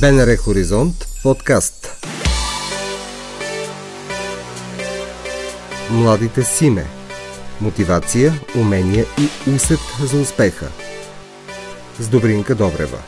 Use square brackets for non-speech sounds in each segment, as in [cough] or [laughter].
БНР Хоризонт подкаст. Младите Симе Мотивация, умения и усет за успеха. С Добринка Добрева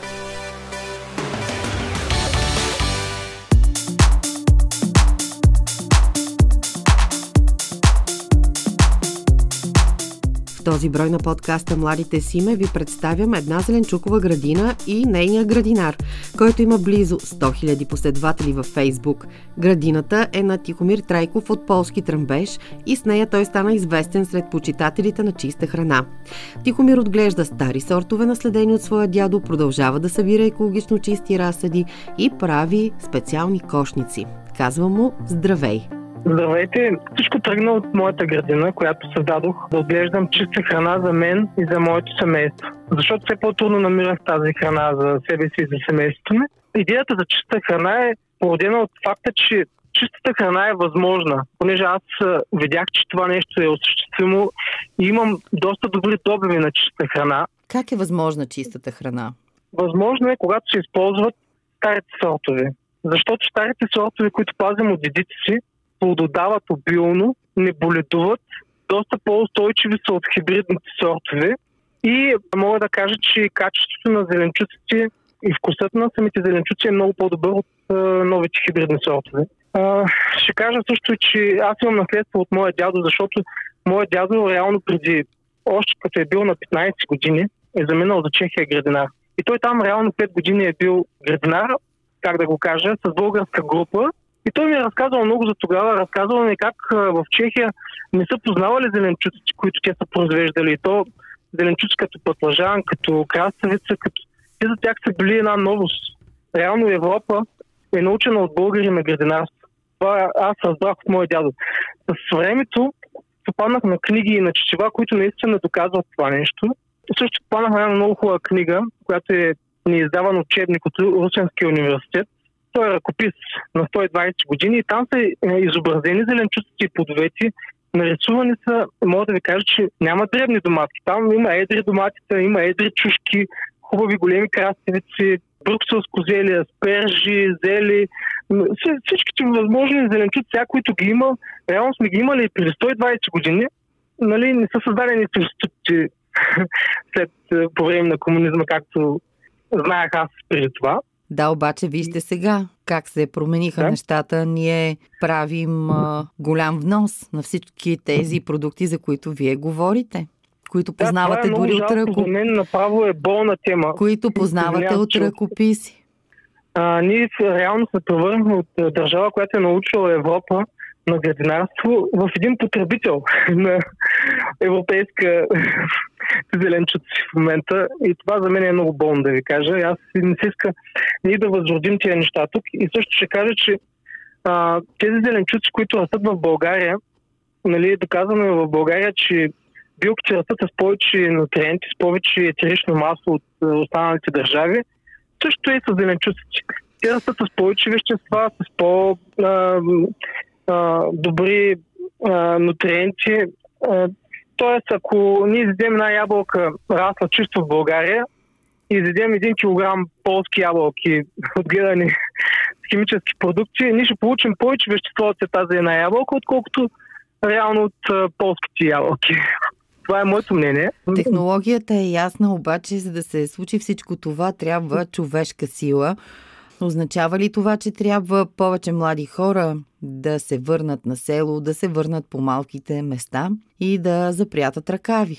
този брой на подкаста Младите Симе ви представям една зеленчукова градина и нейния градинар, който има близо 100 000 последователи във Фейсбук. Градината е на Тихомир Трайков от Полски тръмбеж и с нея той стана известен сред почитателите на чиста храна. Тихомир отглежда стари сортове, наследени от своя дядо, продължава да събира екологично чисти разсъди и прави специални кошници. Казва му здравей! Здравейте! Всичко тръгна от моята градина, която създадох да отглеждам чиста храна за мен и за моето семейство. Защото все по-трудно намирах тази храна за себе си и за семейството ми. Идеята за чиста храна е породена от факта, че чистата храна е възможна, понеже аз видях, че това нещо е осъществимо и имам доста добри добиви на чиста храна. Как е възможна чистата храна? Възможно е, когато се използват старите сортове. Защото старите сортове, които пазим от дедите си, плододават обилно, не боледуват, доста по-устойчиви са от хибридните сортове и мога да кажа, че качеството на зеленчуците и вкусът на самите зеленчуци е много по-добър от а, новите хибридни сортове. А, ще кажа също, че аз имам наследство от моя дядо, защото моят дядо реално преди, още като е бил на 15 години, е заминал за Чехия градинар. И той там реално 5 години е бил градинар, как да го кажа, с българска група и той ми е разказвал много за тогава, разказвал ми как в Чехия не са познавали зеленчуците, които те са произвеждали. И то зеленчуци като пътлажан, като краставица, като... Те за тях са били една новост. Реално Европа е научена от българи на градинарство. Това аз разбрах от моя дядо. С времето попаднах на книги и на четива, които наистина доказват това нещо. Също попаднах на една много хубава книга, която е неиздаван учебник от Русенския университет той е ръкопис на 120 години и там са е, изобразени зеленчуците и плодовете. Нарисувани са, мога да ви кажа, че няма дребни доматки. Там има едри доматита, има едри чушки, хубави големи краставици, брукселско зели, аспержи, зели, всичките възможни зеленчуци, които ги има, реално сме ги имали преди 120 години, нали, не са създадени институти [laughs] след е, по време на комунизма, както знаех аз преди това. Да, обаче вижте сега как се промениха да? нещата. Ние правим а, голям внос на всички тези продукти, за които вие говорите които познавате да, е дори от ръко. За мен направо е болна тема. Които познавате от ръкописи. А, ние реално се превърнахме от държава, която е научила Европа на градинарство в един потребител [laughs] на европейска [laughs] зеленчуци в момента. И това за мен е много болно да ви кажа. Аз не се иска ние да възродим тези неща тук. И също ще кажа, че а, тези зеленчуци, които растат в България, нали, доказано е в България, че билките растат с повече нутриенти, с повече етерично масло от останалите държави. Също и с зеленчуците. Те растат с повече вещества, с по- добри а, нутриенти. А, тоест, ако ние изядем една ябълка расла чисто в България и изядем един килограм полски ябълки, [laughs] отгледани с химически продукти, ние ще получим повече вещество от тази една ябълка, отколкото реално от а, полските ябълки. [laughs] Това е моето мнение. Технологията е ясна, обаче за да се случи всичко това, трябва човешка сила. Означава ли това, че трябва повече млади хора да се върнат на село, да се върнат по малките места и да запрятат ръкави?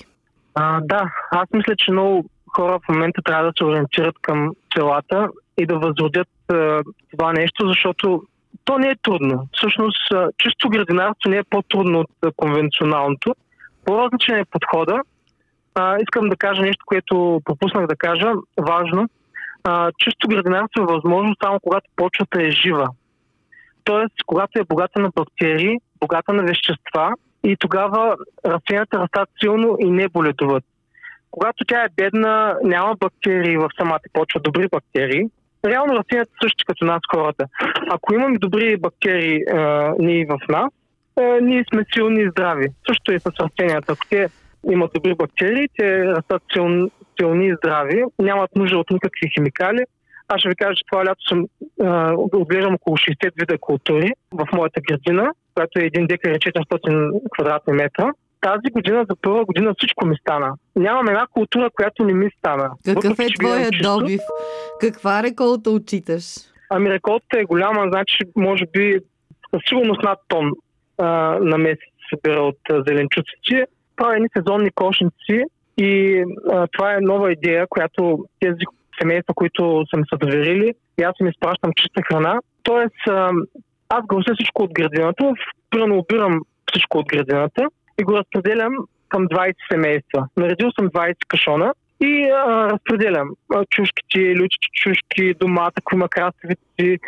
А, да, аз мисля, че много хора в момента трябва да се ориентират към селата и да възродят а, това нещо, защото то не е трудно. Всъщност, чисто градинарство не е по-трудно от конвенционалното. По-различен е подхода. А, искам да кажа нещо, което пропуснах да кажа, важно – чисто градинарство е възможно само когато почвата е жива. Тоест, когато е богата на бактерии, богата на вещества и тогава растенията растат силно и не боледуват. Когато тя е бедна, няма бактерии в самата почва, добри бактерии. Реално растенията също като нас хората. Ако имаме добри бактерии а, ние в нас, а, ние сме силни и здрави. Също и с растенията. Ако те имат добри бактерии, те растат силни, силни и здрави, нямат нужда от никакви химикали, Аз ще ви кажа, че това лято съм а, отглеждам около 60 вида култури в моята градина, която е 1 декар и 400 квадратни метра. Тази година за първа година всичко ми стана. Нямам една култура, която не ми стана. Какъв е твоя добив? Каква реколта отчиташ? Ами реколта е голяма, значи може би със сигурност над тон а, на месец събира от а, зеленчуците. Това е едни сезонни кошници и а, това е нова идея, която тези семейства, които са ми доверили и аз им изпращам чиста храна. Тоест, аз глася всичко от градината, примерно обирам всичко от градината и го разпределям към 20 семейства. Наредил съм 20 кашона и а, разпределям чушките, лючите чушки, домата, ако има краставици,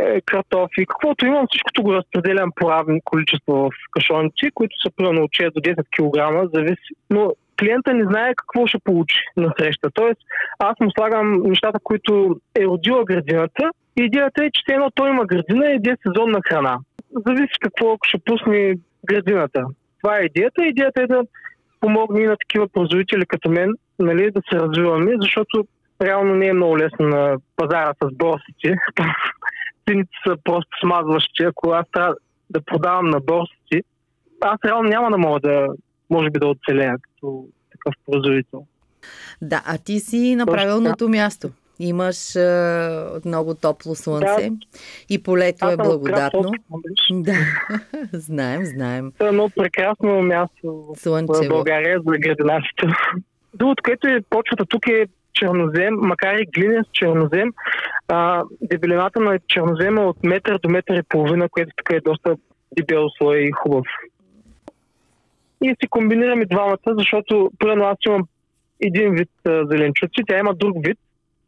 е, картофи, каквото имам, всичкото го разпределям по равни количество в кашоници, които са примерно от 6 до 10 кг, зависи. Но клиента не знае какво ще получи на среща. Тоест, аз му слагам нещата, които е родила градината идеята е, че едно той има градина и иде сезонна храна. Зависи какво ще пусне градината. Това е идеята. Идеята е да помогне и на такива производители като мен нали, да се развиваме, защото реално не е много лесно на пазара с борсите. [laughs] Цените са просто смазващи. Ако аз трябва да продавам на борсите, аз реално няма да мога да, може би да оцелея като такъв производител. Да, а ти си на правилното място. Имаш а, много топло слънце да. и полето е благодатно. Да, [laughs] знаем, знаем. Това е много прекрасно място Слънчево. в България за градинарството. Другото, което е почвата тук е чернозем, макар и глинен с чернозем. А, дебелината на чернозема е от метър до метър и половина, което така е доста дебел слой и хубав. И си комбинираме двамата, защото примерно аз имам един вид а, зеленчуци, тя има друг вид.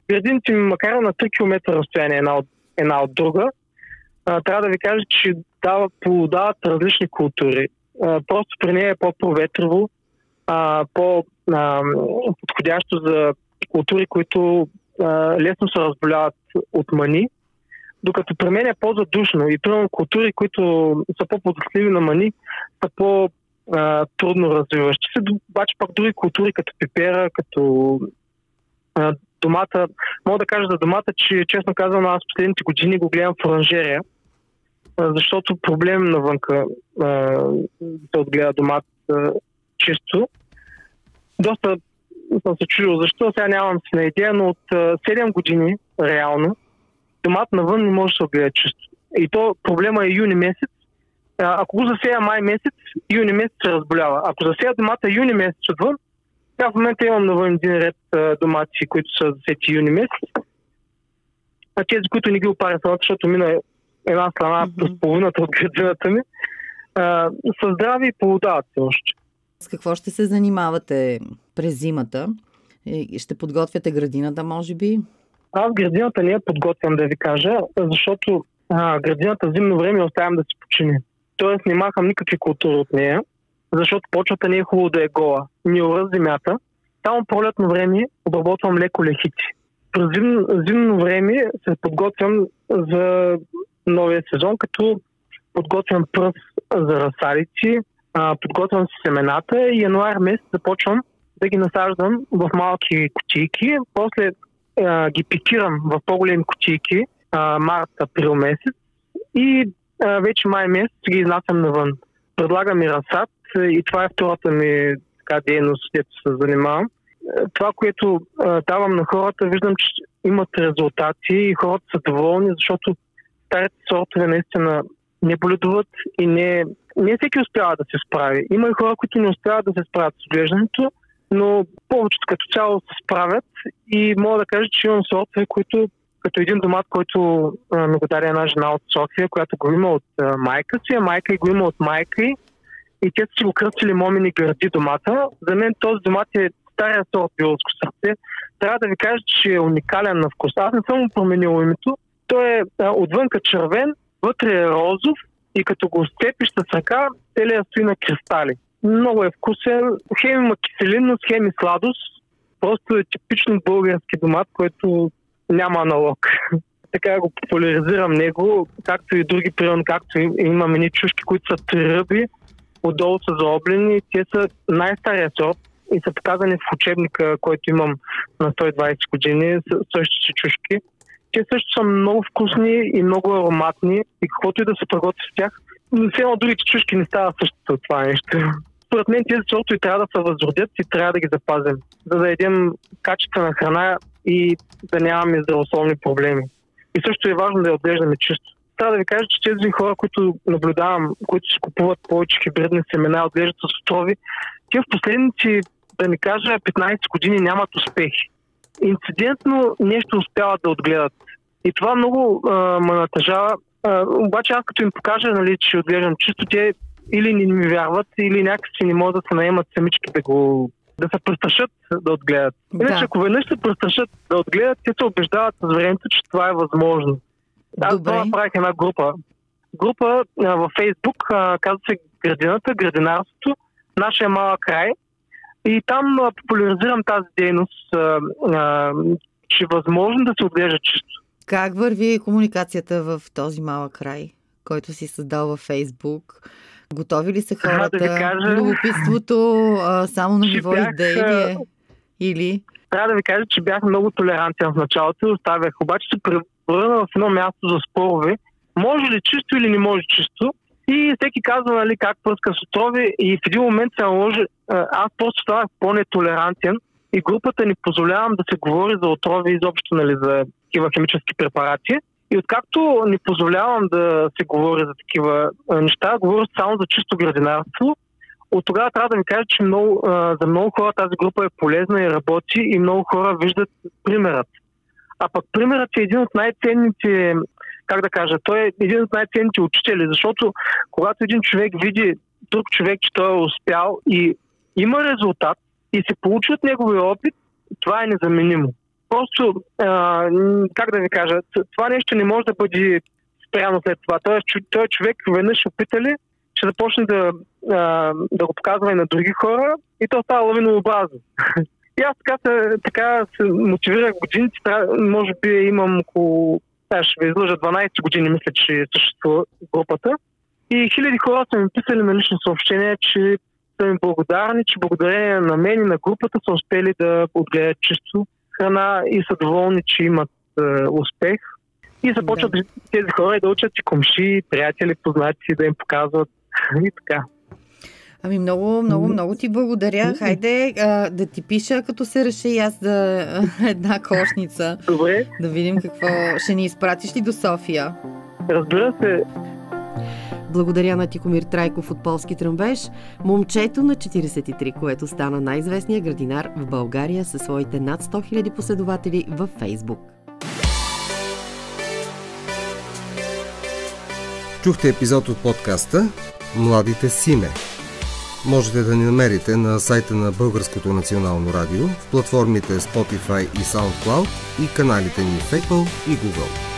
Градините ми, макар на 3 км разстояние една от, една от друга, а, трябва да ви кажа, че дава, плодават различни култури. А, просто при нея е по-проветрово, по-подходящо за култури, които а, лесно се разболяват от мани, докато при мен е по-задушно и примерно култури, които са по-податливи на мани, са по- трудно развиващи се, обаче пак други култури, като пипера, като а, домата. Мога да кажа за домата, че честно казвам, аз последните години го гледам в оранжерия, защото проблем навънка се отгледа домат чисто. Доста съм се чудил защо, сега нямам си на идея, но от 7 години реално домат навън не може да се отгледа чисто. И то проблема е юни месец. Ако го засея май месец, юни месец се разболява. Ако засея домата юни месец отвън, сега в момента имам навън един ред домати, които са засети юни месец. А тези, които не ги опарят, защото мина една страна mm-hmm. с половината от градината ми, са здрави и полудават се още. С какво ще се занимавате през зимата? Ще подготвяте градината, може би? Аз градината не я подготвям да ви кажа, защото а, градината зимно време оставям да се почини. Тоест не махам никакви култури от нея, защото почвата не е хубаво да е гола. Не ура земята. Само пролетно време обработвам леко лехици. През зим, зимно време се подготвям за новия сезон, като подготвям пръст за разсадици, подготвям си семената и януар месец започвам да ги насаждам в малки кутийки. После а, ги пикирам в по-големи кутийки март, април месец и вече май месец ги изнасям навън. Предлагам и разсад и това е втората ми така, дейност, където се занимавам. Това, което а, давам на хората, виждам, че имат резултати и хората са доволни, защото старите сортове наистина не боледуват и не, не всеки успява да се справи. Има и хора, които не успяват да се справят с отглеждането, но повечето като цяло се справят и мога да кажа, че имам сортове, които като един домат, който ми го даде една жена от София, която го има от а, майка си, а майка и го има от майка и, и те си го кръстили момини гради домата. За мен този домат е стария сорт билско сърце. Трябва да ви кажа, че е уникален на вкус. Аз не съм му променил името. Той е а, отвънка червен, вътре е розов и като го степиш с ръка, целият стои на кристали. Много е вкусен. Хем има киселинност, хем и сладост. Просто е типично български домат, който няма аналог. [laughs] така го популяризирам него, както и други, примерно, както имаме ни чушки, които са три ръби, отдолу са заоблени. Те са най-стария сорт и са показани в учебника, който имам на 120 години, същите чушки. Те също са много вкусни и много ароматни и каквото и да се приготви с тях, но все едно другите чушки не става същото от това нещо. Според мен тези сортове трябва да се възродят и трябва да ги запазим, за да едем качествена храна и да нямаме здравословни проблеми. И също е важно да я отглеждаме чисто. Трябва да ви кажа, че тези хора, които наблюдавам, които си купуват повече хибридни семена, отглеждат с острови, те в последните, да не кажа, 15 години нямат успехи. Инцидентно нещо успяват да отгледат. И това много а, ме натъжава. А, обаче аз като им покажа, нали, че отглеждам чисто, те или не ми вярват, или някакси не могат да се наемат самички да го да се престрашат да отгледат. Иначе, да. ако веднъж се престрашат да отгледат, те се убеждават с времето, че това е възможно. Аз това правих една група. Група а, във Фейсбук, а, казва се Градината, Градинарството, нашия малък край. И там а, популяризирам тази дейност, а, а, че е възможно да се отглежда чисто. Как върви комуникацията в този малък край, който си създал във Фейсбук? Готови ли са хората? Да кажа, Любопитството а, само на ниво идеи ли е? Или? Трябва да ви кажа, че бях много толерантен в началото и оставях. Обаче се превърна в едно място за спорове. Може ли чисто или не може чисто? И всеки казва, нали, как пръска с отрови и в един момент се наложи, аз просто ставах по-нетолерантен и групата ни позволявам да се говори за отрови изобщо, нали, за такива химически препарати. И откакто не позволявам да се говори за такива неща, говоря само за чисто градинарство, от тогава трябва да ви кажа, че много, за много хора тази група е полезна и работи и много хора виждат примерът. А пък примерът е един от най-ценните, как да кажа, той е един от най-ценните учители, защото когато един човек види друг човек, че той е успял и има резултат и се получи от неговия опит, това е незаменимо просто, а, как да ви кажа, това нещо не може да бъде спряно след това. Той, той човек веднъж опита ли, ще започне да, а, да го показва и на други хора и то става лавинообразно. [laughs] И аз така така се мотивирах годините, може би имам около, аз ще ви излъжа 12 години, мисля, че съществува групата. И хиляди хора са ми писали на лични съобщения, че са ми благодарни, че благодарение на мен и на групата са успели да отгледат чисто храна и са доволни, че имат е, успех. И започват да. тези хора да учат и комши, приятели, познати, да им показват [laughs] и така. Ами много, много, много ти благодаря. Хайде а, да ти пиша, като се реши и аз да [laughs] една кошница. Добре. Да видим какво ще ни изпратиш ли до София. Разбира се. Благодаря на Тихомир Трайков от Полски тръмбеж, момчето на 43, което стана най-известният градинар в България със своите над 100 000 последователи във Фейсбук. Чухте епизод от подкаста Младите Симе. Можете да ни намерите на сайта на Българското национално радио, в платформите Spotify и SoundCloud и каналите ни в Apple и Google.